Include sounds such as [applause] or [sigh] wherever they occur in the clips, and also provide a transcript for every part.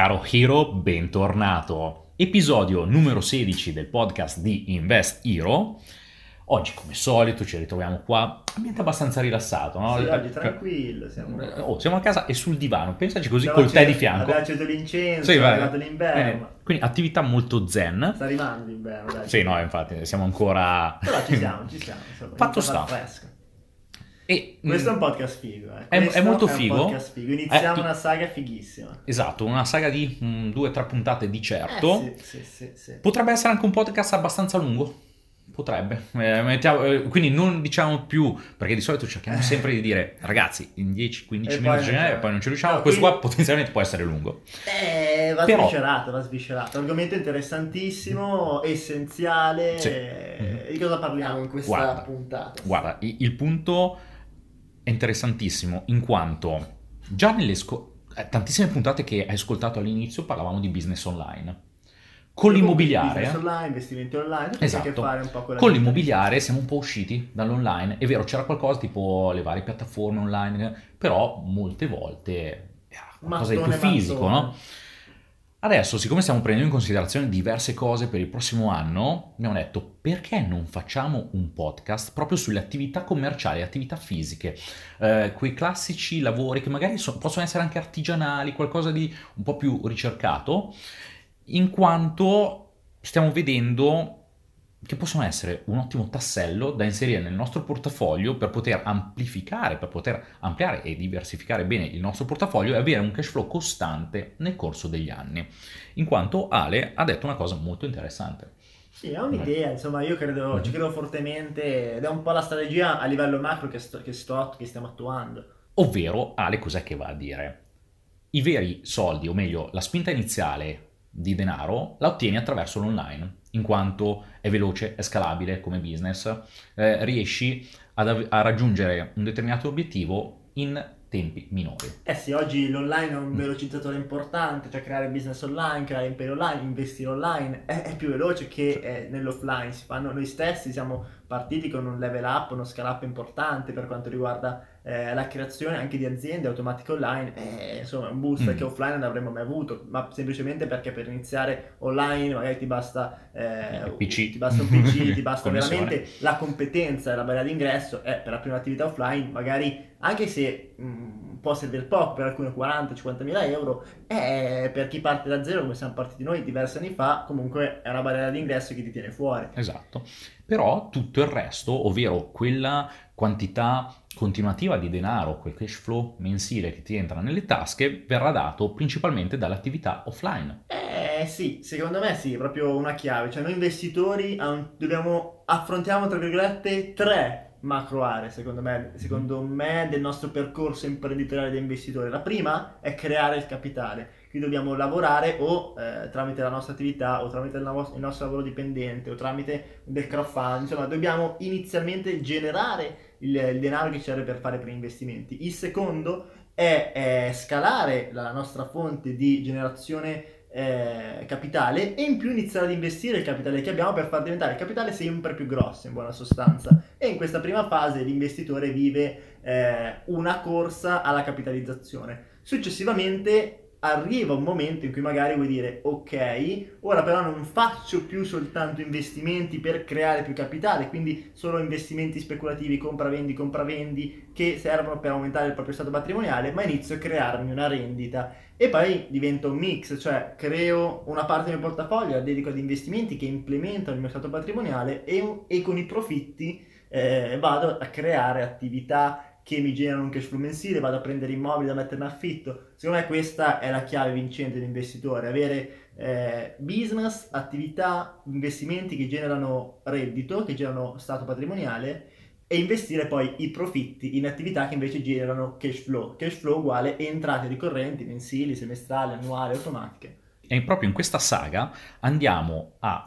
caro Hero, bentornato. Episodio numero 16 del podcast di Invest Hero. Oggi, come solito, ci ritroviamo qua, ambiente abbastanza rilassato, no? Sì, oggi tranquillo, siamo... Oh, siamo a casa e sul divano, pensaci così Siamo col tè di fianco. Abbiamo acceso l'incenso, Sì, è arrivato l'inverno. Eh, quindi attività molto zen. Sta arrivando l'inverno, dai. Sì, no, infatti, siamo ancora... Però ci siamo, ci siamo. Insomma, Fatto sta. fresco. E, Questo è un mm, podcast figo, eh. È- è molto un figo. podcast figo. Iniziamo Eh, tu- una saga fighissima. Esatto, una saga di mm, due o tre puntate di certo. Eh, sì, sì, sì. Potrebbe essere anche un podcast abbastanza lungo. Potrebbe. Eh, mettiamo- eh, quindi non diciamo più, perché di solito cerchiamo sempre di dire, ragazzi, in 10-15 E poi minuti e poi non ci riusciamo. No, Questo quindi- qua potenzialmente può essere lungo. Eh, va Però- sviscerato, va sviscerato. Argomento interessantissimo, essenziale. Sì. Di cosa parliamo in questa Guarda, puntata? Guarda, il punto è interessantissimo in quanto già nelle sco- eh, tantissime puntate che hai ascoltato all'inizio parlavamo di business online. Con l'immobiliare, Business online, investimenti online, Esatto. con con vita. l'immobiliare siamo un po' usciti dall'online. È vero, c'era qualcosa tipo le varie piattaforme online, però molte volte era qualcosa di più Mattone, fisico, mattone. no? Adesso, siccome stiamo prendendo in considerazione diverse cose per il prossimo anno, abbiamo detto perché non facciamo un podcast proprio sulle attività commerciali, attività fisiche, eh, quei classici lavori che magari so- possono essere anche artigianali, qualcosa di un po' più ricercato, in quanto stiamo vedendo che possono essere un ottimo tassello da inserire nel nostro portafoglio per poter amplificare, per poter ampliare e diversificare bene il nostro portafoglio e avere un cash flow costante nel corso degli anni. In quanto Ale ha detto una cosa molto interessante. Sì, è un'idea, insomma, io credo, Mhm. ci credo fortemente ed è un po' la strategia a livello macro che, sto, che, sto- che stiamo attuando. Ovvero, Ale cos'è che va a dire? I veri soldi, o meglio, la spinta iniziale di denaro la ottieni attraverso l'online, in quanto è veloce, è scalabile come business, eh, riesci ad a raggiungere un determinato obiettivo in tempi minori. Eh sì, oggi l'online è un velocizzatore importante, cioè creare business online, creare imperi online, investire online, è, è più veloce che eh, nell'offline. Si fanno noi stessi, siamo partiti con un level up, uno scale up importante per quanto riguarda eh, la creazione anche di aziende automatiche online. Eh, insomma, è un boost Mm. che offline non avremmo mai avuto, ma semplicemente perché per iniziare online magari ti basta, eh, ti basta un PC, ti [laughs] basta veramente la competenza e la barriera d'ingresso è per la prima attività offline, magari anche se mh, può servire poco per alcune 40-50 mila euro, è per chi parte da zero come siamo partiti noi diversi anni fa, comunque è una barriera d'ingresso che ti tiene fuori. Esatto. Però tutto il resto, ovvero quella quantità continuativa di denaro, quel cash flow mensile che ti entra nelle tasche, verrà dato principalmente dall'attività offline. Eh sì, secondo me sì, è proprio una chiave, cioè noi investitori dobbiamo affrontiamo tra virgolette tre macro aree secondo me, secondo me del nostro percorso imprenditoriale da investitore. La prima è creare il capitale, qui dobbiamo lavorare o eh, tramite la nostra attività o tramite il, navo- il nostro lavoro dipendente o tramite del crowdfunding, insomma dobbiamo inizialmente generare il, il denaro che ci serve per fare primi investimenti. Il secondo è, è scalare la nostra fonte di generazione eh, capitale e in più iniziare ad investire il capitale che abbiamo per far diventare il capitale sempre più grosso in buona sostanza e in questa prima fase l'investitore vive eh, una corsa alla capitalizzazione. Successivamente arriva un momento in cui magari vuoi dire ok ora però non faccio più soltanto investimenti per creare più capitale quindi solo investimenti speculativi compravendi compravendi che servono per aumentare il proprio stato patrimoniale ma inizio a crearmi una rendita. E poi diventa un mix, cioè creo una parte del mio portafoglio, la dedico ad investimenti che implementano il mio stato patrimoniale e, e con i profitti eh, vado a creare attività che mi generano un cash flow mensile, vado a prendere immobili da mettere in affitto. Secondo me questa è la chiave vincente dell'investitore, avere eh, business, attività, investimenti che generano reddito, che generano stato patrimoniale e investire poi i profitti in attività che invece generano cash flow. Cash flow uguale entrate ricorrenti, mensili, semestrali, annuali, automatiche. E proprio in questa saga andiamo a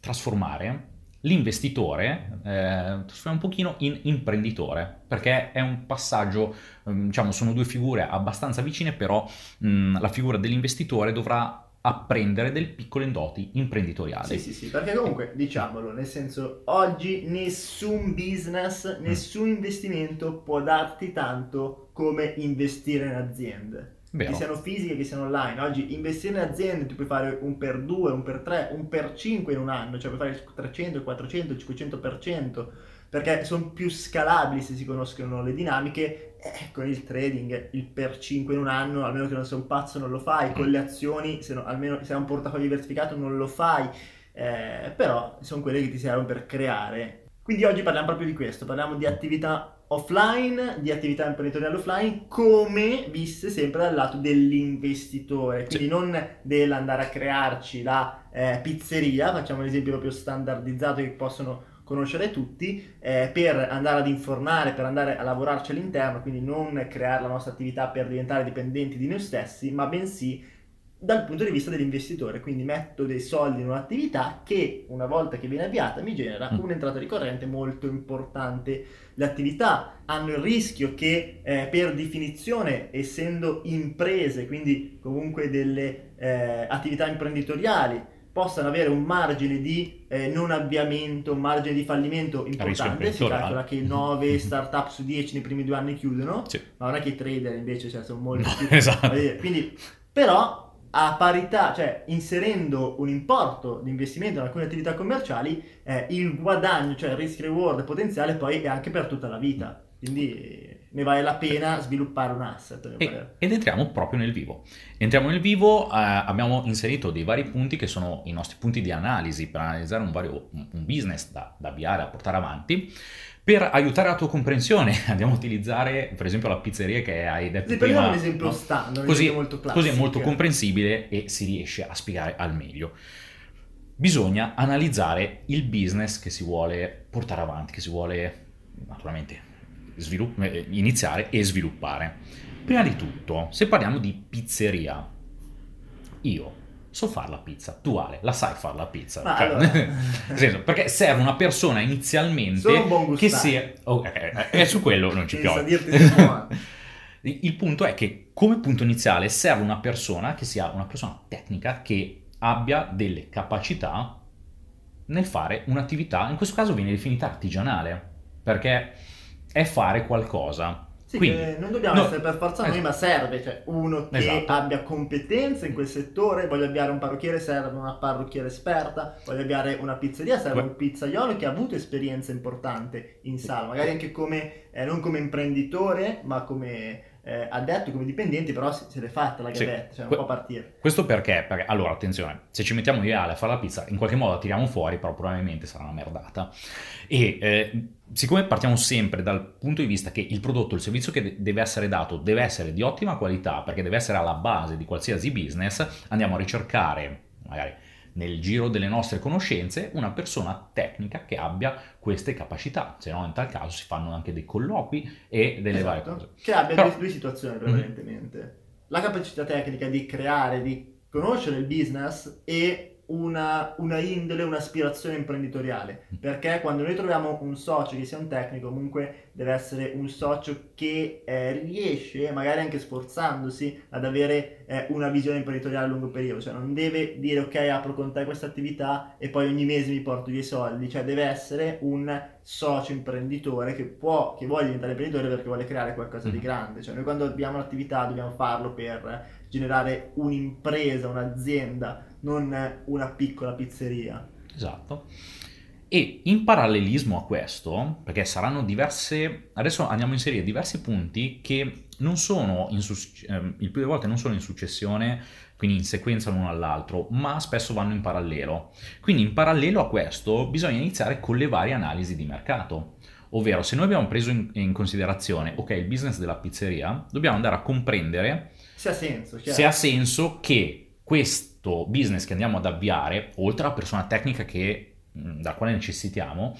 trasformare l'investitore, eh, trasformiamo un pochino in imprenditore, perché è un passaggio, ehm, diciamo, sono due figure abbastanza vicine, però mh, la figura dell'investitore dovrà apprendere delle piccole doti imprenditoriali. Sì, sì, sì, perché comunque diciamolo, nel senso, oggi nessun business, nessun investimento può darti tanto come investire in aziende. Vero. che siano fisiche che siano online. Oggi investire in aziende tu puoi fare un per 2, un per 3, un per 5 in un anno, cioè puoi fare il 300, il 400, il 500%, perché sono più scalabili se si conoscono le dinamiche. Eh, con il trading il per 5 in un anno, almeno che non sei un pazzo, non lo fai. Con le azioni, se no- almeno se hai un portafoglio diversificato, non lo fai. Eh, però sono quelle che ti servono per creare. Quindi oggi parliamo proprio di questo, parliamo di attività offline, di attività imprenditoriali offline, come viste sempre dal lato dell'investitore, quindi Sì. non dell'andare a crearci la eh, pizzeria, facciamo un esempio proprio standardizzato che possono conoscere tutti, eh, per andare ad informare, per andare a lavorarci all'interno, quindi non creare la nostra attività per diventare dipendenti di noi stessi, ma bensì dal punto di vista dell'investitore, quindi metto dei soldi in un'attività che una volta che viene avviata mi genera Mm. un'entrata ricorrente molto importante. Le attività hanno il rischio che eh, per definizione, essendo imprese, quindi comunque delle eh, attività imprenditoriali, possano avere un margine di eh, non avviamento, un margine di fallimento importante. Si calcola che Mhm. 9 Mhm. startup su 10 nei primi due anni chiudono, Sì. ma non è che i trader invece cioè, sono molto No, più [laughs] esatto. Quindi, però a parità, cioè inserendo un importo di investimento in alcune attività commerciali, eh, il guadagno, cioè il risk reward potenziale poi è anche per tutta la vita. Quindi ne vale la pena sviluppare un asset. E- ed entriamo proprio nel vivo. Entriamo nel vivo, eh, abbiamo inserito dei vari punti che sono i nostri punti di analisi per analizzare un, vario, un un business da, da avviare, a portare avanti. Per aiutare la tua comprensione [laughs] andiamo a utilizzare per esempio la pizzeria che hai detto Sì, prima. un esempio no? standard, Così, esempio molto classico. così è molto comprensibile e si riesce a spiegare al meglio. Bisogna analizzare il business che si vuole portare avanti, che si vuole naturalmente svilupp- eh, iniziare e sviluppare. Prima di tutto, se parliamo di pizzeria, io so fare la pizza, tu Ale, la sai fare la pizza? Cioè, allora- [laughs] perché serve una persona inizialmente un che sia... oh, eh, eh, e su quello non ci piove. [laughs] Il punto è che come punto iniziale serve una persona che sia una persona tecnica che abbia delle capacità nel fare un'attività, in questo caso viene definita artigianale, perché è fare qualcosa. Sì, Quindi, che non dobbiamo no, essere per forza noi, esatto. ma serve cioè, uno che Esatto. abbia competenze in quel settore. Voglio avviare un parrucchiere, serve una parrucchiere esperta. Voglio avviare una pizzeria, serve un pizzaiolo che ha avuto esperienza importante in sala, magari anche come, eh, non come imprenditore, ma come eh, addetto, come dipendente, però se, l'è fatta la Sì. gavetta, cioè non Que- può partire. Questo perché? Perché, allora, attenzione, se ci mettiamo io e Ale a fare la pizza, in qualche modo la tiriamo fuori, però probabilmente sarà una merdata. E eh, siccome partiamo sempre dal punto di vista che il prodotto, il servizio che de- deve essere dato deve essere di ottima qualità, perché deve essere alla base di qualsiasi business, andiamo a ricercare, magari nel giro delle nostre conoscenze, una persona tecnica che abbia queste capacità. Se no, in tal caso si fanno anche dei colloqui e delle varie Esatto. cose. Che abbia Però- due, due situazioni prevalentemente. La capacità tecnica di creare, di conoscere il business e una, una indole, un'aspirazione imprenditoriale. Perché quando noi troviamo un socio che sia un tecnico, comunque deve essere un socio che eh, riesce, magari anche sforzandosi, ad avere eh, una visione imprenditoriale a lungo periodo. Cioè non deve dire ok, apro con te questa attività e poi ogni mese mi porto via i soldi. Cioè deve essere un socio imprenditore che può, che vuole diventare imprenditore perché vuole creare qualcosa di Mhm. grande. Cioè noi quando abbiamo un'attività dobbiamo farlo per generare un'impresa, un'azienda, non una piccola pizzeria. Esatto. E in parallelismo a questo, perché saranno diverse, adesso andiamo a inserire diversi punti che non sono in ehm, il più delle volte non sono in successione, quindi in sequenza l'uno all'altro, ma spesso vanno in parallelo. Quindi in parallelo a questo bisogna iniziare con le varie analisi di mercato. Ovvero, se noi abbiamo preso in, in considerazione, ok, il business della pizzeria, dobbiamo andare a comprendere Se ha senso, certo. se ha senso che questo business che andiamo ad avviare, oltre alla persona tecnica che, mh, da quale necessitiamo,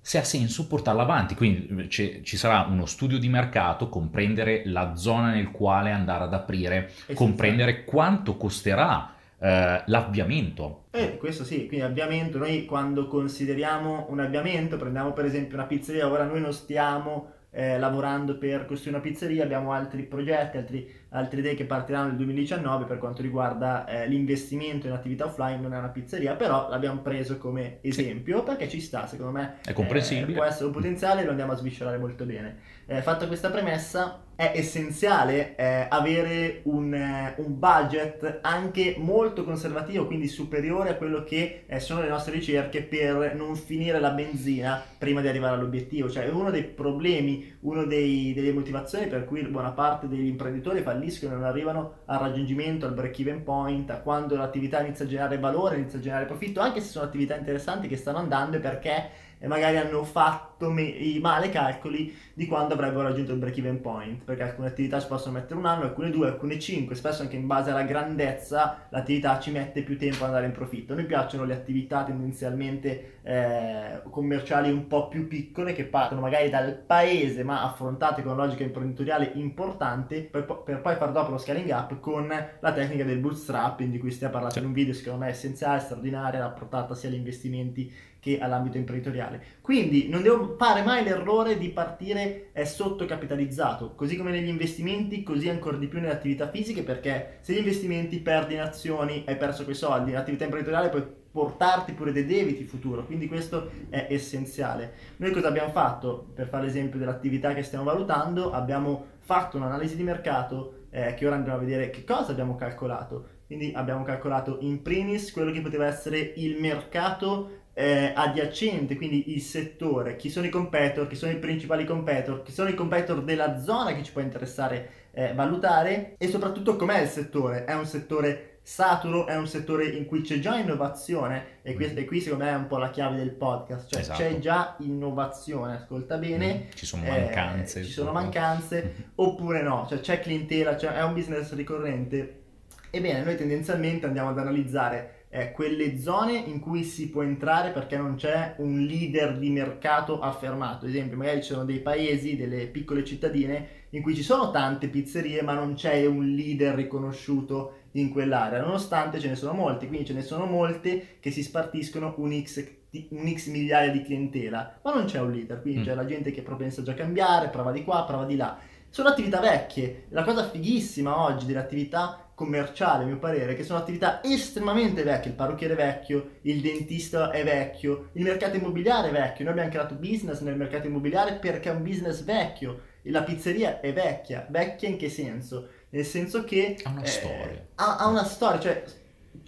se ha senso portarla avanti. Quindi eh, ci, sarà uno studio di mercato, comprendere la zona nel quale andare ad aprire, Essenziale. comprendere quanto costerà eh, l'avviamento. Eh, questo sì, quindi avviamento, noi quando consideriamo un avviamento, prendiamo per esempio una pizzeria, ora noi non stiamo eh, lavorando per costruire una pizzeria, abbiamo altri progetti, altri altre idee che partiranno nel 2019 per quanto riguarda eh, l'investimento in attività offline, non è una pizzeria, però l'abbiamo preso come esempio sì. perché ci sta, secondo me è comprensibile. Eh, può essere un potenziale e lo andiamo a sviscerare molto bene. Eh, fatta questa premessa, è essenziale eh, avere un, eh, un, budget anche molto conservativo, quindi superiore a quello che eh, sono le nostre ricerche per non finire la benzina prima di arrivare all'obiettivo. Cioè, uno dei problemi, una delle motivazioni per cui buona parte degli imprenditori falliscono e non arrivano al raggiungimento, al break-even point, a quando l'attività inizia a generare valore, inizia a generare profitto, anche se sono attività interessanti che stanno andando, è perché e magari hanno fatto me- i male calcoli di quando avrebbero raggiunto il break-even point, perché alcune attività ci possono mettere un anno, alcune due, alcune cinque, spesso anche in base alla grandezza l'attività ci mette più tempo ad andare in profitto. A noi piacciono le attività tendenzialmente eh, commerciali un po' più piccole che partono magari dal paese ma affrontate con una logica imprenditoriale importante per, per poi far dopo lo scaling up con la tecnica del bootstrapping di cui stiamo parlando in un video secondo me essenziale, straordinaria, rapportata sia agli investimenti che all'ambito imprenditoriale. Quindi non devo fare mai l'errore di partire sottocapitalizzato, così come negli investimenti, così ancora di più nelle attività fisiche, perché se gli investimenti perdi in azioni, hai perso quei soldi, in attività imprenditoriale puoi portarti pure dei debiti futuro, quindi questo è essenziale. Noi cosa abbiamo fatto? Per fare l'esempio dell'attività che stiamo valutando, abbiamo fatto un'analisi di mercato eh, che ora andremo a vedere che cosa abbiamo calcolato. Quindi abbiamo calcolato in primis quello che poteva essere il mercato eh, adiacente, quindi il settore, chi sono i competitor, chi sono i principali competitor, chi sono i competitor della zona che ci può interessare eh, valutare e soprattutto com'è il settore. È un settore saturo, è un settore in cui c'è già innovazione e qui, mm. e qui secondo me è un po' la chiave del podcast, cioè esatto. c'è già innovazione, ascolta bene. Mm, ci sono mancanze. Eh, ci sono mancanze [laughs] oppure no, cioè c'è clientela, cioè è un business ricorrente. Ebbene, noi tendenzialmente andiamo ad analizzare eh, quelle zone in cui si può entrare perché non c'è un leader di mercato affermato. Ad esempio, magari ci sono dei paesi, delle piccole cittadine in cui ci sono tante pizzerie, ma non c'è un leader riconosciuto in quell'area, nonostante ce ne sono molte, quindi ce ne sono molte che si spartiscono un X, un X migliaia di clientela, ma non c'è un leader, quindi mm. c'è la gente che propensa già a cambiare, prova di qua, prova di là. Sono attività vecchie, la cosa fighissima oggi delle attività commerciale, a mio parere, che sono attività estremamente vecchie. Il parrucchiere è vecchio, il dentista è vecchio, il mercato immobiliare è vecchio. Noi abbiamo creato business nel mercato immobiliare perché è un business vecchio. La pizzeria è vecchia. Vecchia in che senso? Nel senso che... Ha una eh, storia. Ha, ha una storia, cioè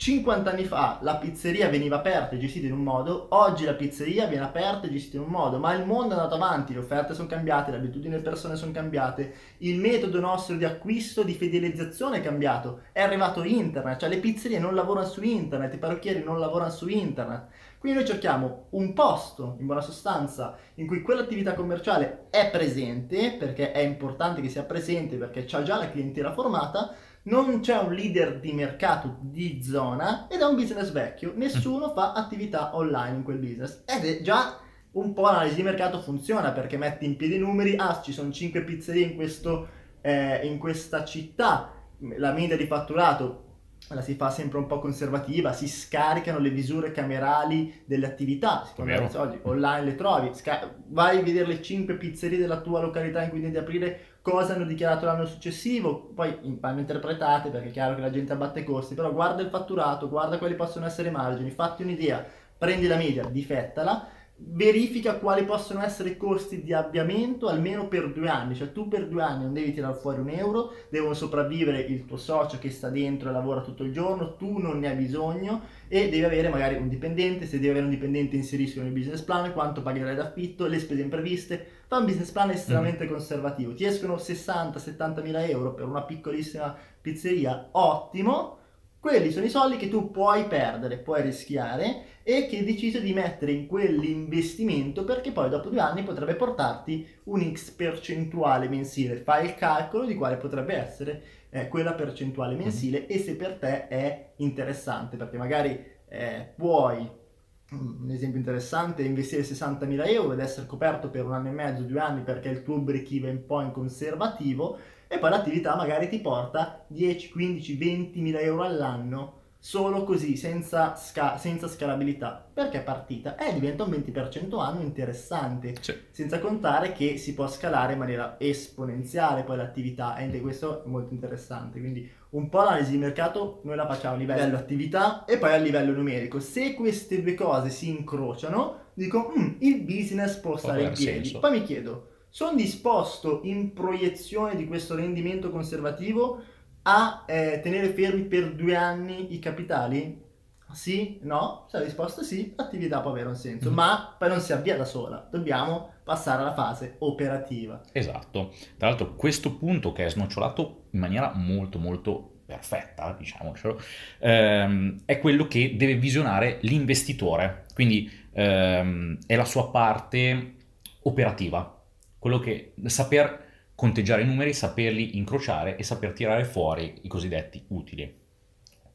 50 anni fa la pizzeria veniva aperta e gestita in un modo, oggi la pizzeria viene aperta e gestita in un modo, ma il mondo è andato avanti, le offerte sono cambiate, le abitudini delle persone sono cambiate, il metodo nostro di acquisto, di fidelizzazione è cambiato, è arrivato internet, cioè le pizzerie non lavorano su internet, i parrucchieri non lavorano su internet. Quindi noi cerchiamo un posto, in buona sostanza, in cui quell'attività commerciale è presente, perché è importante che sia presente, perché c'ha già la clientela formata, non c'è un leader di mercato di zona ed è un business vecchio, nessuno fa attività online in quel business. Ed è già un po' l'analisi di mercato funziona perché metti in piedi i numeri, ah ci sono 5 pizzerie in, questo, eh, in questa città, la media di fatturato la si fa sempre un po' conservativa, si scaricano le misure camerali delle attività, secondo me oggi online le trovi, Sca- vai a vedere le 5 pizzerie della tua località in cui devi aprire cosa hanno dichiarato l'anno successivo, poi vanno interpretate perché è chiaro che la gente abbatte i costi, però guarda il fatturato, guarda quali possono essere i margini, fatti un'idea, prendi la media, difettala, verifica quali possono essere i costi di avviamento almeno per due anni, cioè tu per due anni non devi tirare fuori un euro, devono sopravvivere il tuo socio che sta dentro e lavora tutto il giorno, tu non ne hai bisogno e devi avere magari un dipendente, se devi avere un dipendente inseriscono nel business plan, quanto pagherai d'affitto, le spese impreviste, fa un business plan estremamente mm. conservativo, ti escono 60-70 mila euro per una piccolissima pizzeria, ottimo, quelli sono i soldi che tu puoi perdere, puoi rischiare e che hai deciso di mettere in quell'investimento perché poi dopo due anni potrebbe portarti un X percentuale mensile. Fai il calcolo di quale potrebbe essere eh, quella percentuale mhm. mensile mm-hmm. e se per te è interessante perché magari eh, puoi mm, un esempio interessante è investire 60.000 euro ed essere coperto per un anno e mezzo, due anni perché il tuo break even point conservativo e poi l'attività magari ti porta 10, 15, 20 mila euro all'anno solo così, senza, sca- senza scalabilità. Perché è partita? Eh, diventa un 20% anno interessante, Sì. senza contare che si può scalare in maniera esponenziale poi l'attività, e questo è molto interessante. Quindi un po' l'analisi di mercato noi la facciamo a livello attività e poi a livello numerico. Se queste due cose si incrociano, dico, "Mm, il business può stare in piedi. senso. Poi mi chiedo, sono disposto in proiezione di questo rendimento conservativo a eh, tenere fermi per due anni i capitali? Sì? No? Se la risposta è sì, l'attività può avere un senso, Mhm. ma poi non si avvia da sola, dobbiamo passare alla fase operativa. Esatto. Tra l'altro questo punto che è snocciolato in maniera molto molto perfetta, diciamocelo, ehm, è quello che deve visionare l'investitore. Quindi ehm, è la sua parte operativa, quello che saper conteggiare i numeri, saperli incrociare e saper tirare fuori i cosiddetti utili.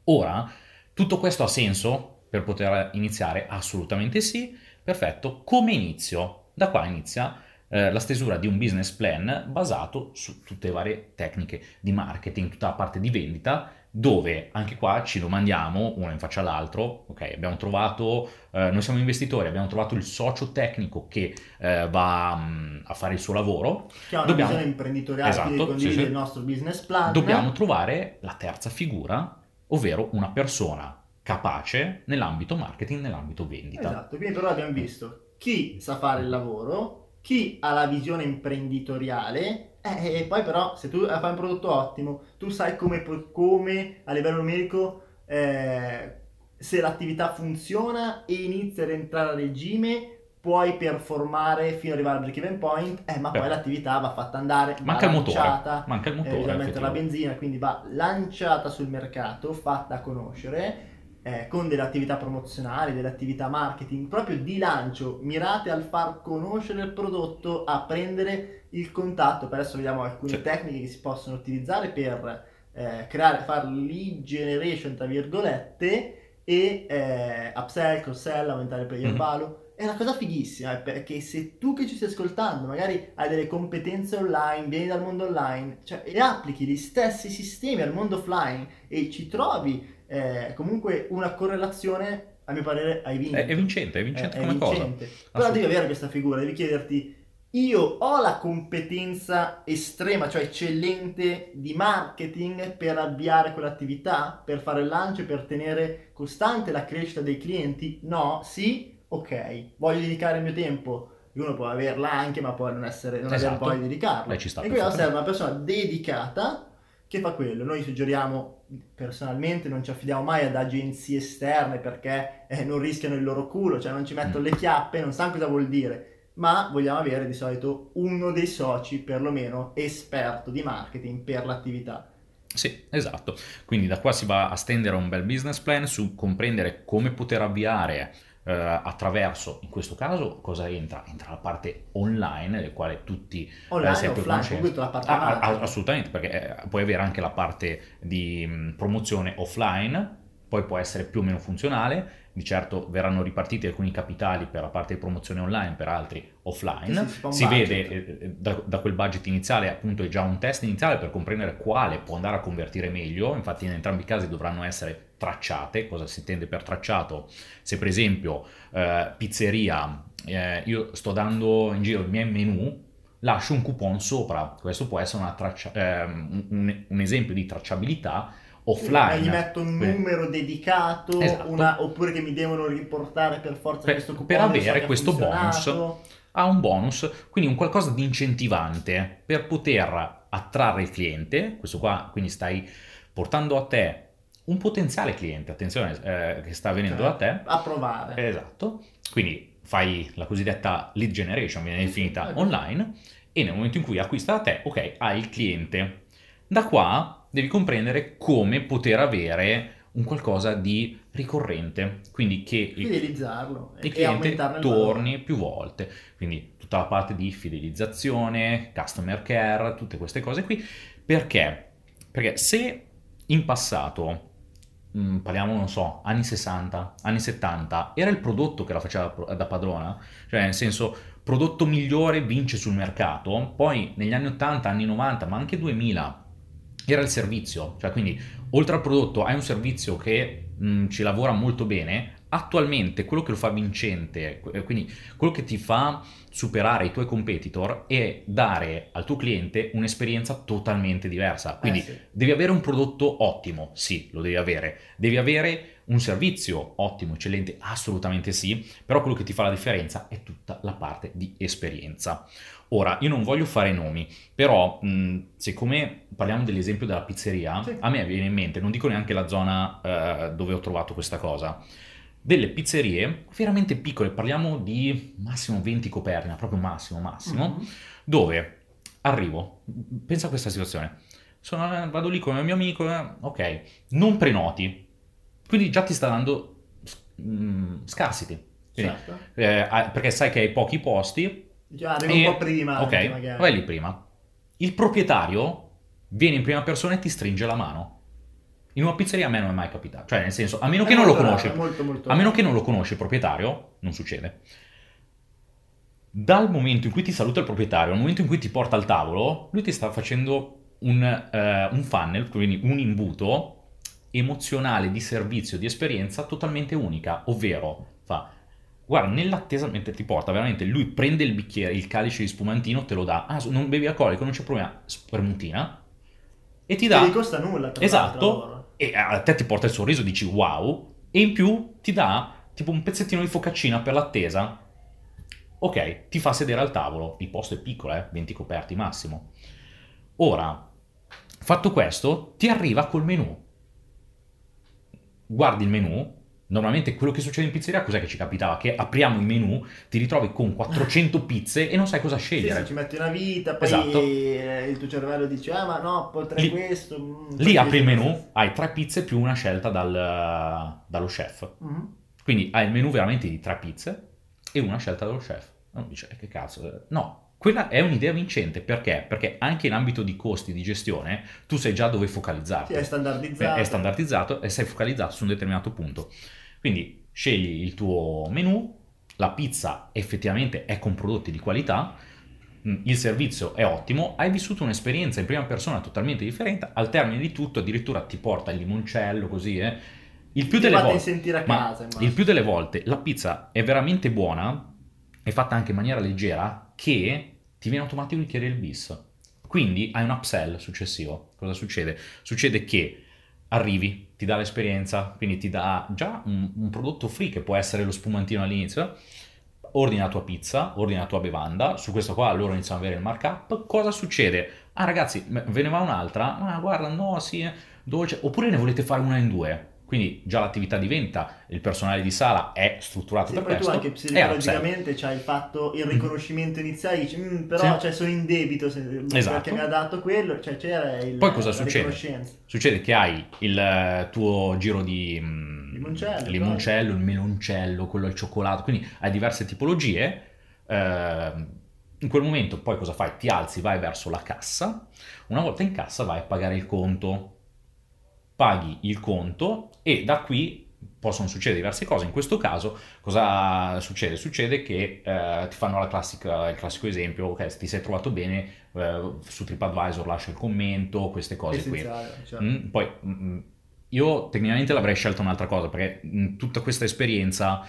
Ora, tutto questo ha senso per poter iniziare? Assolutamente sì. Perfetto. Come inizio? Da qua inizia eh, la stesura di un business plan basato su tutte le varie tecniche di marketing, tutta la parte di vendita, dove anche qua ci domandiamo, uno in faccia all'altro, ok, abbiamo trovato, eh, noi siamo investitori, abbiamo trovato il socio tecnico che eh, va mh, a fare il suo lavoro, Che ha una Dobbiamo- visione imprenditoriale, Esatto, quindi condivide sì, sì. il nostro business plan. dobbiamo trovare la terza figura, ovvero una persona capace nell'ambito marketing, nell'ambito vendita. Esatto, quindi però abbiamo visto chi sa fare il lavoro, chi ha la visione imprenditoriale eh, e poi però se tu fai un prodotto ottimo, tu sai come, come a livello numerico eh, se l'attività funziona e inizia ad entrare a regime puoi performare fino ad arrivare al break even point, eh, ma poi Beh. l'attività va fatta andare, va Manca il motore, lanciata, manca il eh, motore. bisogna mettere la benzina, quindi va lanciata sul mercato, fatta conoscere eh, con delle attività promozionali, delle attività marketing proprio di lancio mirate al far conoscere il prodotto, a prendere il contatto. Per adesso vediamo alcune Sì. tecniche che si possono utilizzare per eh, creare, far lead generation tra virgolette e eh, upsell, cross-sell, aumentare il player Mhm. value. È una cosa fighissima eh, perché se tu che ci stai ascoltando magari hai delle competenze online, vieni dal mondo online cioè, e applichi gli stessi sistemi al mondo offline e ci trovi eh, comunque una correlazione, a mio parere hai vinto. È, è vincente, è vincente Eh, come cosa. vincente. Però devi avere questa figura, devi chiederti io ho la competenza estrema, cioè eccellente di marketing per avviare quell'attività, per fare il lancio, per tenere costante la crescita dei clienti? No? Sì? Ok. Voglio dedicare il mio tempo? Uno può averla anche, ma può non, essere, non Esatto. avere poi di dedicarlo. E quindi serve una persona dedicata che fa quello. Noi suggeriamo personalmente non ci affidiamo mai ad agenzie esterne perché eh, non rischiano il loro culo, cioè non ci mettono Mm. le chiappe, non sanno cosa vuol dire, ma vogliamo avere di solito uno dei soci perlomeno esperto di marketing per l'attività. Sì, esatto. Quindi da qua si va a stendere un bel business plan su comprendere come poter avviare eh, attraverso, in questo caso, cosa entra? Entra la parte online, del quale tutti Online eh, conoscenti. con tutta la parte Ah, ah, marketing. assolutamente, perché eh, puoi avere anche la parte di mh, promozione offline, poi può essere più o meno funzionale, di certo verranno ripartiti alcuni capitali per la parte di promozione online, per altri offline. Si si vede eh, eh, da, da quel budget iniziale, appunto, è già un test iniziale per comprendere quale può andare a convertire meglio. Infatti, in entrambi i casi dovranno essere tracciate. Cosa si intende per tracciato? Se, per esempio, eh, pizzeria, eh, io sto dando in giro i miei menu, lascio un coupon sopra. Questo può essere una traccia- ehm, un, un esempio di tracciabilità offline. Gli metto un Per- numero dedicato, Esatto. una- oppure che mi devono riportare per forza Per- questo coupon. per so avere ha questo funzionato. ha un bonus, quindi un qualcosa di incentivante per poter attrarre il cliente. Questo qua, quindi stai portando a te un potenziale cliente, attenzione, eh, che sta venendo Cioè, da te. A provare. Esatto. Quindi fai la cosiddetta lead generation, viene definita Ok. online, e nel momento in cui acquista da te, ok, hai il cliente. Da qua devi comprendere come poter avere un qualcosa di ricorrente, quindi che Fidelizzarlo il e cliente torni più volte. Quindi tutta la parte di fidelizzazione, customer care, tutte queste cose qui. Perché? Perché se in passato, mh, parliamo, non so, anni 60, anni 70, era il prodotto che la faceva da padrona, cioè nel senso prodotto migliore vince sul mercato, poi negli anni 80, anni 90, ma anche 2000 era il servizio, cioè quindi oltre al prodotto hai un servizio che mh, ci lavora molto bene, attualmente quello che lo fa vincente, eh, quindi quello che ti fa superare i tuoi competitor è dare al tuo cliente un'esperienza totalmente diversa. Quindi Eh sì. devi avere un prodotto ottimo, sì, lo devi avere. Devi avere un servizio ottimo, eccellente, assolutamente sì, però quello che ti fa la differenza è tutta la parte di esperienza. Ora, io non voglio fare nomi, però mh, siccome parliamo dell'esempio della pizzeria, Sì. a me viene in mente, non dico neanche la zona eh, dove ho trovato questa cosa, delle pizzerie veramente piccole, parliamo di massimo 20 coperti, ma proprio massimo, massimo, Mhm. dove arrivo, pensa a questa situazione, sono- vado lì con il mio amico, ok, non prenoti, quindi già ti sta dando mm, scarsity, Quindi, Certo. eh, perché sai che hai pochi posti, Già, arriva e- un po' prima. ok, anche magari. vai lì prima. Il proprietario viene in prima persona e ti stringe la mano. In una pizzeria a me non è mai capitato, cioè nel senso, a meno È che non lo conosci, molto, molto a meno che non lo conosci il proprietario, non succede. Dal momento in cui ti saluta il proprietario, al momento in cui ti porta al tavolo, lui ti sta facendo un, eh, un funnel, quindi un imbuto emozionale di servizio, di esperienza totalmente unica, ovvero fa, guarda, nell'attesa mentre ti porta, veramente lui prende il bicchiere, il calice di spumantino, te lo dà, ah, non bevi alcolico, non c'è problema, spremutina, e ti Non dà... gli costa nulla. tra Esatto. E a te ti porta il sorriso, dici wow, e in più ti dà tipo un pezzettino di focaccina per l'attesa. Ok, ti fa sedere al tavolo, il posto è piccolo, eh, 20 coperti massimo. Ora, fatto questo, ti arriva col menù. Guardi il menù, normalmente quello che succede in pizzeria, cos'è che ci capitava? Che apriamo i menù, ti ritrovi con 400 pizze e non sai cosa Sì, scegliere. sì, ci metti una vita, poi Esatto. eh, il tuo cervello dice, ah ma no, potrei Lì- questo. mm, Lì apri il menù, hai tre pizze più una scelta dal- dallo chef. Mhm. Quindi hai il menù veramente di tre pizze e una scelta dello chef. Non dice, "Eh, che cazzo? eh." No, quella è un'idea vincente. Perché? Perché anche in ambito di costi di gestione tu sai già dove focalizzarti. Sì, è standardizzato. È standardizzato e sei focalizzato su un determinato punto. Quindi scegli il tuo menù, la pizza effettivamente è con prodotti di qualità, mh, il servizio è ottimo, hai vissuto un'esperienza in prima persona totalmente differente, al termine di tutto addirittura ti porta il limoncello così, eh. Il più delle volte... sentire a casa. il più delle volte la pizza è veramente buona, è fatta anche in maniera leggera, che ti viene automatico di chiedere il bis. Quindi hai un upsell successivo. Cosa succede? Succede che arrivi, ti dà l'esperienza, quindi ti dà già un, un prodotto free che può essere lo spumantino all'inizio. Ordina la tua pizza, ordina la tua bevanda, su questo qua loro iniziano ad avere il markup. Cosa succede? Ah ragazzi, ve ne va un'altra? Ah guarda, no, sì, è dolce. Oppure ne volete fare una in due? Quindi già l'attività diventa, il personale di sala è strutturato Sì, per poi tu questo. anche upsell. psicologicamente c'hai fatto il riconoscimento iniziale, dici, "Mm, però Sì. cioè, sono in debito se- Esatto. perché mi ha dato quello, cioè c'era il, Poi cosa succede? Succede che hai il eh, tuo giro di mm, Limoncello, limoncello, il meloncello, quello al cioccolato, quindi hai diverse tipologie. eh, in quel momento poi cosa fai? Ti alzi, vai verso la cassa. Una volta in cassa vai a pagare il conto. Paghi il conto e da qui possono succedere diverse cose. In questo caso cosa succede? Succede che eh, ti fanno la classica- il classico esempio, ok, se ti sei trovato bene, eh, su TripAdvisor lascia il commento, queste cose qui. Cioè. Mm, poi mm, io tecnicamente l'avrei scelto un'altra cosa perché in tutta questa esperienza,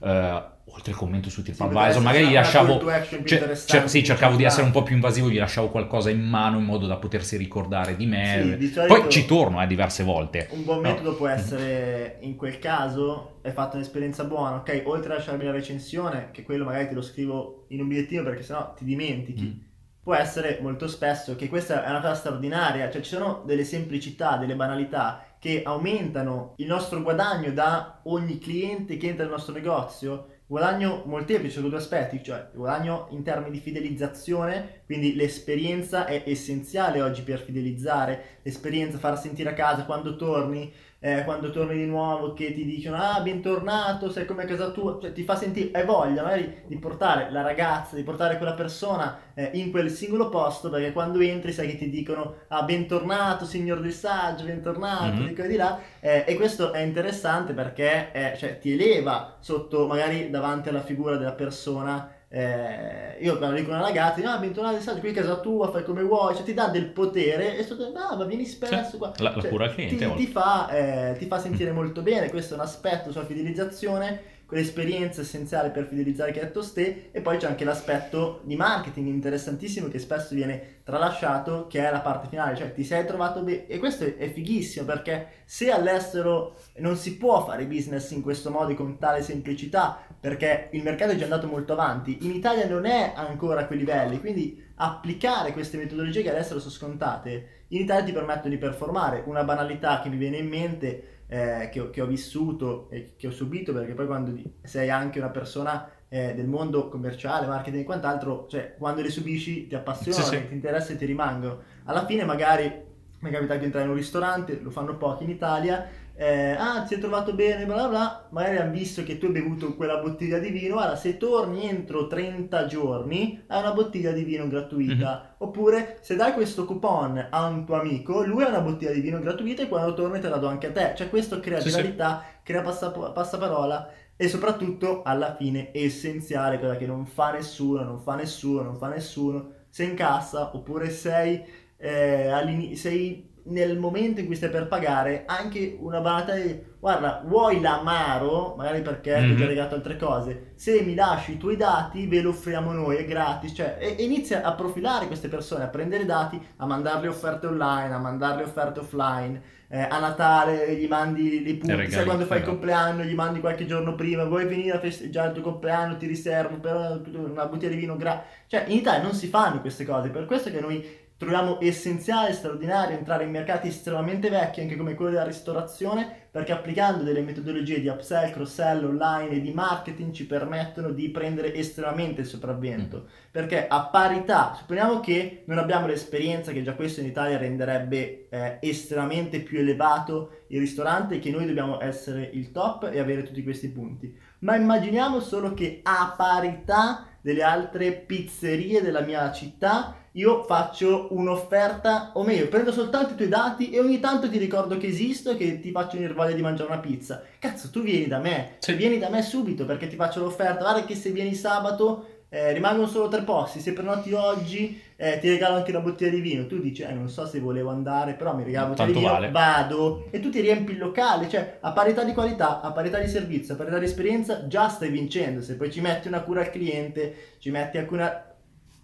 eh, oltre il commento su Sì, TripAdvisor, potrebbe magari gli lasciavo. cioè, cer- sì, cercavo di essere un po' più invasivo, gli lasciavo qualcosa in mano in modo da potersi ricordare di me. Sì, di Poi ci torno eh, diverse volte. Un buon No. metodo può essere, in quel caso, hai fatto un'esperienza buona, ok? Oltre a lasciarmi la recensione, che quello magari te lo scrivo in un bigliettino perché sennò ti dimentichi, Mm. può essere molto spesso che questa è una cosa straordinaria, cioè ci sono delle semplicità, delle banalità che aumentano il nostro guadagno da ogni cliente che entra nel nostro negozio. Guadagno molteplice su due aspetti, cioè guadagno in termini di fidelizzazione, quindi l'esperienza è essenziale oggi per fidelizzare, l'esperienza, far sentire a casa quando torni, eh, quando torni di nuovo che ti dicono ah bentornato, sei come a casa tua, cioè ti fa sentire, hai voglia magari di portare la ragazza, di portare quella persona eh, in quel singolo posto perché quando entri sai che ti dicono ah bentornato signor del saggio, bentornato, Mhm. di qua e di là eh, e questo è interessante perché eh, cioè, ti eleva sotto magari davanti alla figura della persona eh, io quando dico una ragazza, no, bentornata in saggio, qui a casa tua, fai come vuoi, cioè ti dà del potere e sto dicendo, ah, ma vieni spesso qua. la- la Cioè, cura cliente, Ti, ti fa, eh, ti fa sentire molto bene, questo è un aspetto sulla fidelizzazione, quell'esperienza essenziale per fidelizzare che hai detto ste, e poi c'è anche l'aspetto di marketing interessantissimo che spesso viene tralasciato, che è la parte finale, cioè ti sei trovato bene, e questo è, è fighissimo perché se all'estero non si può fare business in questo modo e con tale semplicità, perché il mercato è già andato molto avanti, in Italia non è ancora a quei livelli, quindi applicare queste metodologie che all'estero sono scontate, in Italia ti permettono di performare. Una banalità che mi viene in mente, eh, che, ho, che ho vissuto e che ho subito, perché poi quando sei anche una persona eh, del mondo commerciale, marketing e quant'altro, cioè quando le subisci ti appassionano, Sì, sì. ti interessano e ti rimangono. Alla fine magari mi è capitato di entrare in un ristorante, lo fanno pochi in Italia, eh, ah ti sei trovato bene, bla bla bla, magari hanno visto che tu hai bevuto quella bottiglia di vino, allora se torni entro 30 giorni hai una bottiglia di vino gratuita, oppure se dai questo coupon a un tuo amico, lui ha una bottiglia di vino gratuita e quando torni te la do anche a te, cioè questo crea Sì, sì. viralità, crea passa- passaparola e soprattutto alla fine è essenziale, quella che non fa nessuno, non fa nessuno, non fa nessuno, sei in cassa oppure sei, eh, sei nel momento in cui stai per pagare anche una banalità di guarda vuoi l'amaro magari perché ti ho Mhm. legato altre cose se mi lasci i tuoi dati ve lo offriamo noi è gratis cioè e, e inizia a profilare queste persone a prendere i dati a mandarle offerte online a mandarle offerte offline eh, a Natale gli mandi dei punti regali, sai quando fai il esatto. compleanno gli mandi qualche giorno prima vuoi venire a festeggiare il tuo compleanno ti riservo per una bottiglia di vino gratis cioè in Italia non si fanno queste cose per questo che noi troviamo essenziale, straordinario entrare in mercati estremamente vecchi, anche come quello della ristorazione, perché applicando delle metodologie di upsell, cross-sell online e di marketing ci permettono di prendere estremamente il sopravvento. Perché a parità, supponiamo che non abbiamo l'esperienza, che già questo in Italia renderebbe eh, estremamente più elevato il ristorante, che noi dobbiamo essere il top e avere tutti questi punti. Ma immaginiamo solo che a parità delle altre pizzerie della mia città io faccio un'offerta, o meglio, prendo soltanto i tuoi dati e ogni tanto ti ricordo che esisto e che ti faccio venire voglia di mangiare una pizza. Cazzo, tu vieni da me, Sì. vieni da me subito perché ti faccio l'offerta. Guarda che se vieni sabato eh, rimangono solo tre posti, se prenoti oggi eh, ti regalo anche una bottiglia di vino. Tu dici, eh, non so se volevo andare, però mi regalo una bottiglia Tanto di vino, vale. vado e tu ti riempi il locale, cioè a parità di qualità, a parità di servizio, a parità di esperienza, già stai vincendo. Se poi ci metti una cura al cliente, ci metti anche una...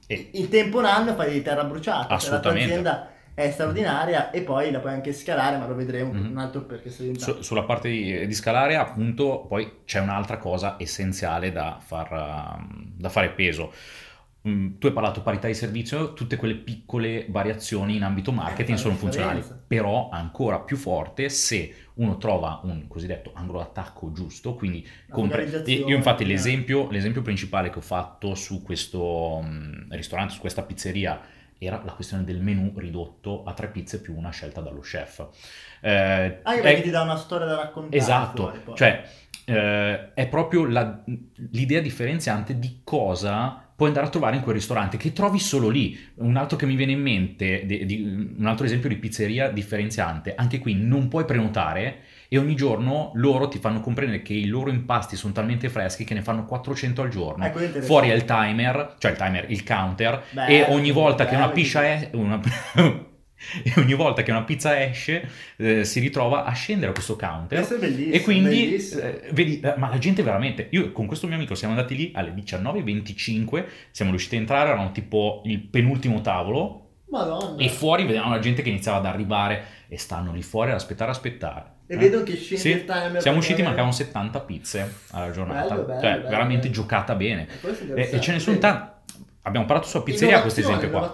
E- In tempo un anno fai di terra bruciata, cioè la tua Assolutamente. È straordinaria e poi la puoi anche scalare, ma lo vedremo Mhm. un altro perché sei. Su- sulla parte di, di scalare, appunto, poi c'è un'altra cosa essenziale da, far, um, da fare peso. Mm, tu hai parlato parità di servizio, tutte quelle piccole variazioni in ambito marketing Eh, sono funzionali, però ancora più forte se uno trova un cosiddetto angolo d'attacco giusto, quindi Organizzazione, Io infatti eh. l'esempio, l'esempio principale che ho fatto su questo mm, ristorante, su questa pizzeria, era la questione del menù ridotto a tre pizze più una scelta dallo chef. Eh, Anche è- ti dà una storia da raccontare. Esatto, fuori, cioè eh, è proprio la- l'idea differenziante di cosa puoi andare a trovare in quel ristorante che trovi solo lì. Un altro che mi viene in mente, di- di- un altro esempio di pizzeria differenziante, anche qui non puoi prenotare e ogni giorno loro ti fanno comprendere che i loro impasti sono talmente freschi che ne fanno 400 al giorno. Interessante. Fuori è il timer, cioè il timer, il counter, Bello, e ogni volta che una bello, piscia è una- [laughs] e ogni volta che una pizza esce eh, si ritrova a scendere questo counter Questo è bellissimo. e quindi bellissimo. eh, vedi eh, ma la gente veramente io con questo mio amico siamo andati lì alle 19.25 siamo riusciti a entrare erano tipo il penultimo tavolo Madonna. e fuori vedevamo la gente che iniziava ad arrivare e stanno lì fuori ad aspettare aspettare E Eh? vedo che scende Sì, il timer. siamo usciti perché- mancavano 70 pizze alla giornata Bello, bello, cioè bello, veramente giocata bene E e, ce ne sono tanti abbiamo parlato sulla pizzeria questo esempio qua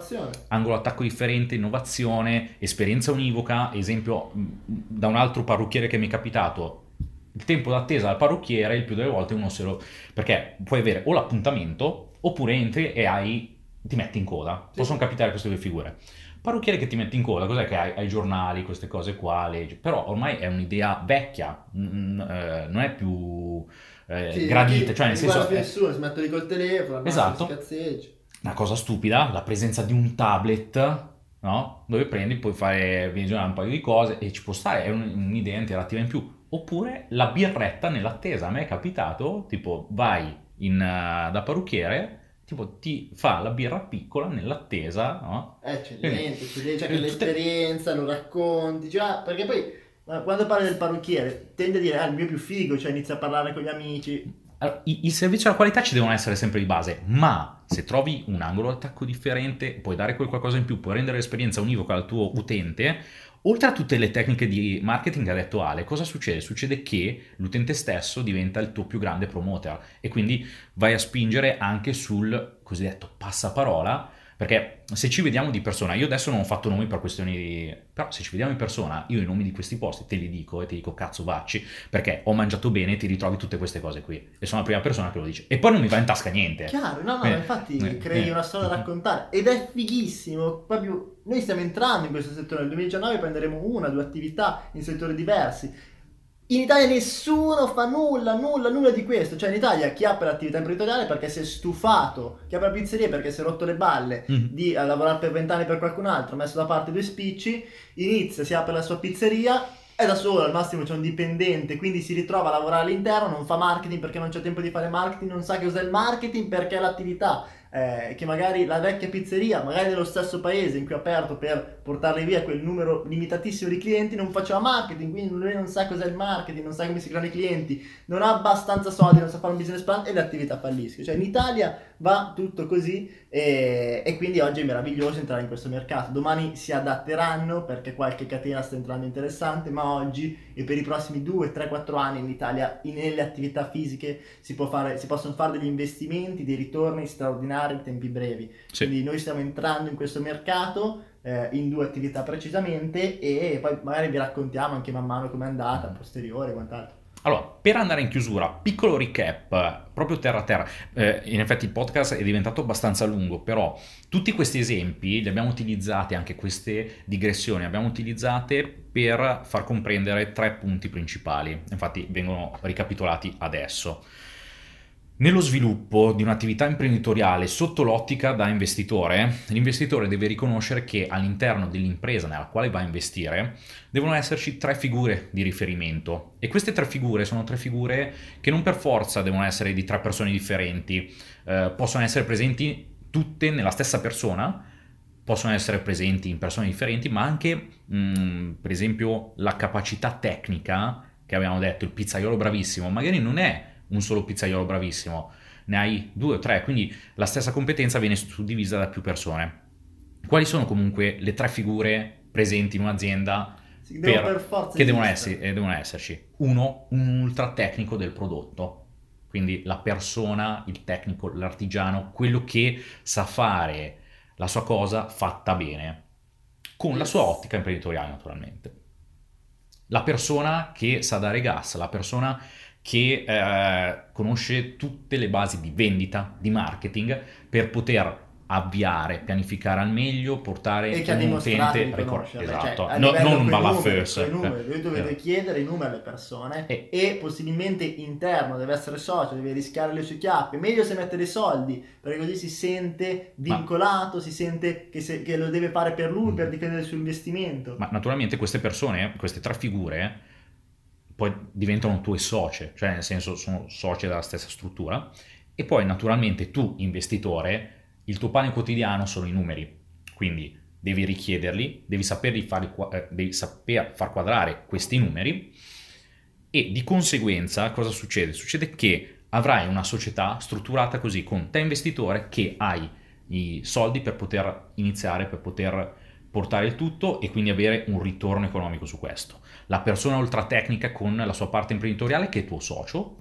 angolo attacco differente, innovazione, esperienza univoca, esempio mh, da un altro parrucchiere che mi è capitato, il tempo d'attesa al parrucchiere il più delle volte uno se lo... perché puoi avere o l'appuntamento oppure entri e hai, ti metti in coda, Sì. possono capitare queste due figure. Parrucchiere che ti metti in coda, cos'è che hai? Hai i giornali, queste cose qua, leggi, però ormai è un'idea vecchia, mm, eh, non è più eh, Sì, gradita, cioè nel senso... è- nessuno, si mettono lì col telefono, Esatto. si una cosa stupida, la presenza di un tablet, no? Dove prendi, puoi fare visionare un paio di cose e ci può stare, è un- un'idea interattiva in più. Oppure la birretta nell'attesa, a me è capitato, tipo vai in, eh, da parrucchiere, tipo ti fa la birra piccola nell'attesa, no? Eccellente, eccellente, cioè che l'esperienza lo racconti, cioè, perché poi quando parli del parrucchiere tende a dire ah il mio più figo, cioè inizia a parlare con gli amici. Allora, i, i servizi alla qualità ci devono essere sempre di base, ma se trovi un angolo d'attacco differente, puoi dare quel qualcosa in più, puoi rendere l'esperienza univoca al tuo utente, oltre a tutte le tecniche di marketing che ha detto Ale, cosa succede? Succede che l'utente stesso diventa il tuo più grande promoter e quindi vai a spingere anche sul cosiddetto passaparola perché se ci vediamo di persona, io adesso non ho fatto nomi per questioni di... però se ci vediamo in persona, io i nomi di questi posti te li dico e ti dico cazzo vacci, perché ho mangiato bene e ti ritrovi tutte queste cose qui. E sono la prima persona che lo dice. E poi non mi va in tasca niente. Chiaro, no, no, eh, infatti eh, crei eh, una storia da raccontare. Ed è fighissimo, proprio noi stiamo entrando in questo settore, nel 2019 prenderemo una, due attività in settori diversi in Italia nessuno fa nulla, nulla, nulla di questo. Cioè in Italia chi apre l'attività imprenditoriale perché si è stufato, chi apre la pizzeria perché si è rotto le balle mm. di uh, lavorare per vent'anni per qualcun altro, ha messo da parte due spicci, inizia, si apre la sua pizzeria, è da solo, al massimo c'è un dipendente, quindi si ritrova a lavorare all'interno, non fa marketing perché non c'è tempo di fare marketing, non sa che cos'è il marketing perché l'attività eh, che magari la vecchia pizzeria, magari nello stesso paese in cui ha aperto per portarli via quel numero limitatissimo di clienti, non faceva marketing, quindi lui non sa cos'è il marketing, non sa come si creano i clienti, non ha abbastanza soldi, non sa fare un business plan e le attività falliscono. Cioè in Italia va tutto così e, e, quindi oggi è meraviglioso entrare in questo mercato. Domani si adatteranno perché qualche catena sta entrando interessante, ma oggi e per i prossimi 2, 3, 4 anni in Italia nelle attività fisiche si, fare, si possono fare degli investimenti, dei ritorni straordinari in tempi brevi. Sì. Quindi noi stiamo entrando in questo mercato eh, in due attività precisamente e poi magari vi raccontiamo anche man mano come è andata, a posteriore e quant'altro. Allora, per andare in chiusura, piccolo recap, proprio terra a terra. Eh, in effetti il podcast è diventato abbastanza lungo, però tutti questi esempi li abbiamo utilizzati, anche queste digressioni, abbiamo utilizzate per far comprendere tre punti principali. Infatti vengono ricapitolati adesso. Nello sviluppo di un'attività imprenditoriale sotto l'ottica da investitore, l'investitore deve riconoscere che all'interno dell'impresa nella quale va a investire devono esserci tre figure di riferimento. E queste tre figure sono tre figure che non per forza devono essere di tre persone differenti, eh, possono essere presenti tutte nella stessa persona, possono essere presenti in persone differenti, ma anche mh, mm, per esempio la capacità tecnica che abbiamo detto, il pizzaiolo bravissimo, magari non è un solo pizzaiolo bravissimo, ne hai due o tre, quindi la stessa competenza viene suddivisa da più persone. Quali sono comunque le tre figure presenti in un'azienda sì, per, per che devono, esserci, eh, devono esserci? Uno, un ultra tecnico del prodotto, quindi la persona, il tecnico, l'artigiano, quello che sa fare la sua cosa fatta bene, con la sua ottica imprenditoriale naturalmente. La persona che sa dare gas, la persona che eh, conosce tutte le basi di vendita, di marketing, per poter avviare, pianificare al meglio, portare e che un utente ricordo, cioè, esatto, cioè, no, non un balla first. Voi dovete eh. chiedere i numeri alle persone e, e, possibilmente interno, deve essere socio, deve rischiare le sue chiappe, meglio se mette dei soldi, perché così si sente vincolato, ma, si sente che, se, che, lo deve fare per lui, mm. per difendere il suo investimento. Ma naturalmente queste persone, queste tre figure, poi diventano tue socie, cioè nel senso sono socie della stessa struttura, e poi naturalmente tu, investitore, il tuo pane quotidiano sono i numeri, quindi devi richiederli, devi, fare, eh, devi saper far quadrare questi numeri e di conseguenza cosa succede? Succede che avrai una società strutturata così con te investitore che hai i soldi per poter iniziare, per poter portare il tutto e quindi avere un ritorno economico su questo. La persona ultratecnica con la sua parte imprenditoriale che è tuo socio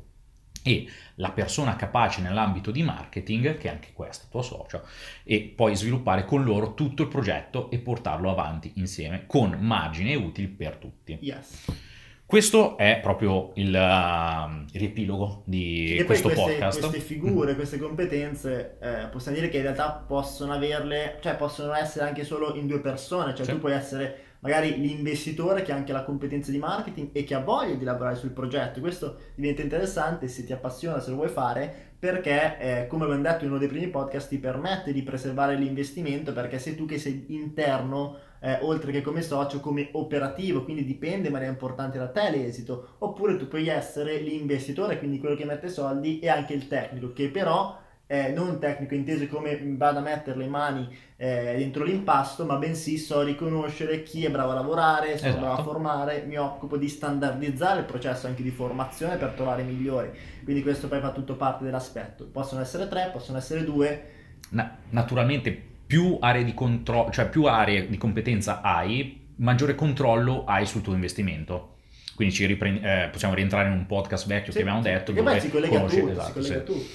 e la persona capace nell'ambito di marketing che è anche questa tuo socio e poi sviluppare con loro tutto il progetto e portarlo avanti insieme con margini e utili per tutti. Yes. Questo è proprio il, uh, il riepilogo di e questo queste, podcast. Queste figure, queste competenze, eh, possiamo dire che in realtà possono averle, cioè possono essere anche solo in due persone, cioè sì. tu puoi essere magari l'investitore che ha anche la competenza di marketing e che ha voglia di lavorare sul progetto. Questo diventa interessante se ti appassiona, se lo vuoi fare, perché, eh, come abbiamo detto in uno dei primi podcast, ti permette di preservare l'investimento perché sei tu che sei interno, eh, oltre che come socio, come operativo, quindi dipende, ma è importante da te l'esito. Oppure tu puoi essere l'investitore, quindi quello che mette soldi, e anche il tecnico, che però eh, non tecnico inteso come vado a mettere le mani eh, dentro l'impasto, ma bensì so riconoscere chi è bravo a lavorare, sono Esatto. bravo a formare, mi occupo di standardizzare il processo anche di formazione per trovare i migliori. Quindi questo poi fa tutto parte dell'aspetto. Possono essere tre, possono essere due, Na- naturalmente più aree di controllo, cioè più aree di competenza hai, maggiore controllo hai sul tuo investimento. Quindi ci ripre- eh, possiamo rientrare in un podcast vecchio Sì, che abbiamo detto. Che poi dove si collega a conosci- tutto, esatto, si collega sì. tutto.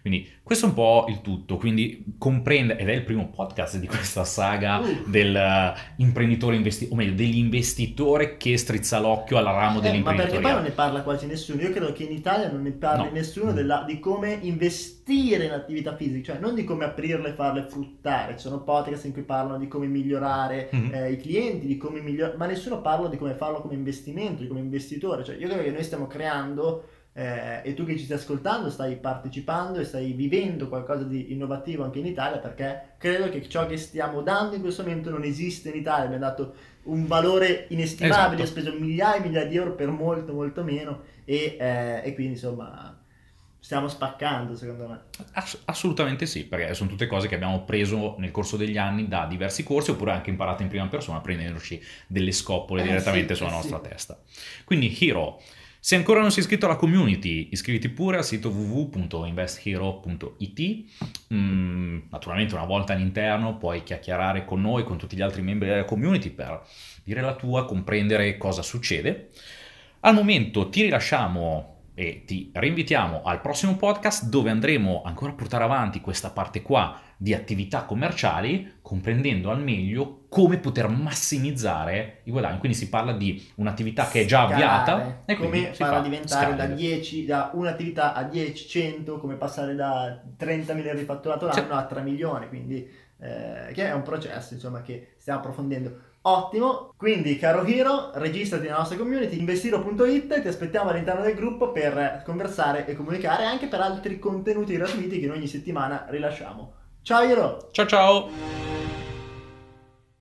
Quindi questo è un po' il tutto, quindi comprende, ed è il primo podcast di questa saga Uh. del eh, imprenditore investi- o meglio dell'investitore che strizza l'occhio al ramo Eh, ma perché poi dell'imprenditoria. non ne parla quasi nessuno? Io credo che in Italia non ne parli No. nessuno della- di come investire in attività fisiche, cioè non di come aprirle e farle fruttare. Ci sono podcast in cui parlano di come migliorare Mhm. eh, i clienti, di come migliorare, ma nessuno parla di come farlo come investimento, di come investitore. Cioè, io credo che noi stiamo creando eh, e tu che ci stai ascoltando stai partecipando e stai vivendo qualcosa di innovativo anche in Italia perché credo che ciò che stiamo dando in questo momento non esiste in Italia. Abbiamo dato un valore inestimabile, Esatto. speso migliaia e migliaia di euro per molto molto meno e, eh, e quindi insomma stiamo spaccando secondo me. Ass- assolutamente sì, perché sono tutte cose che abbiamo preso nel corso degli anni da diversi corsi oppure anche imparate in prima persona prendendoci delle scoppole Eh, direttamente sì, sulla eh, nostra sì. testa. Quindi Hero, se ancora non sei iscritto alla community, iscriviti pure al sito www.investhero.it. Mm, naturalmente una volta all'interno puoi chiacchierare con noi, con tutti gli altri membri della community per dire la tua, comprendere cosa succede. Al momento ti rilasciamo e ti rinvitiamo al prossimo podcast dove andremo ancora a portare avanti questa parte qua di attività commerciali, comprendendo al meglio come poter massimizzare i guadagni. Quindi si parla di un'attività che è già Scalare, avviata e come farla fa diventare da scale. 10 da un'attività a 10 100 come passare da 30 milioni di fatturato l'anno Sì. a 3 milioni quindi eh, che è un processo insomma che stiamo approfondendo ottimo. Quindi caro Hiro registrati nella nostra community investiro.it ti aspettiamo all'interno del gruppo per conversare e comunicare anche per altri contenuti gratuiti che ogni settimana rilasciamo. Ciao Hiro. Ciao ciao!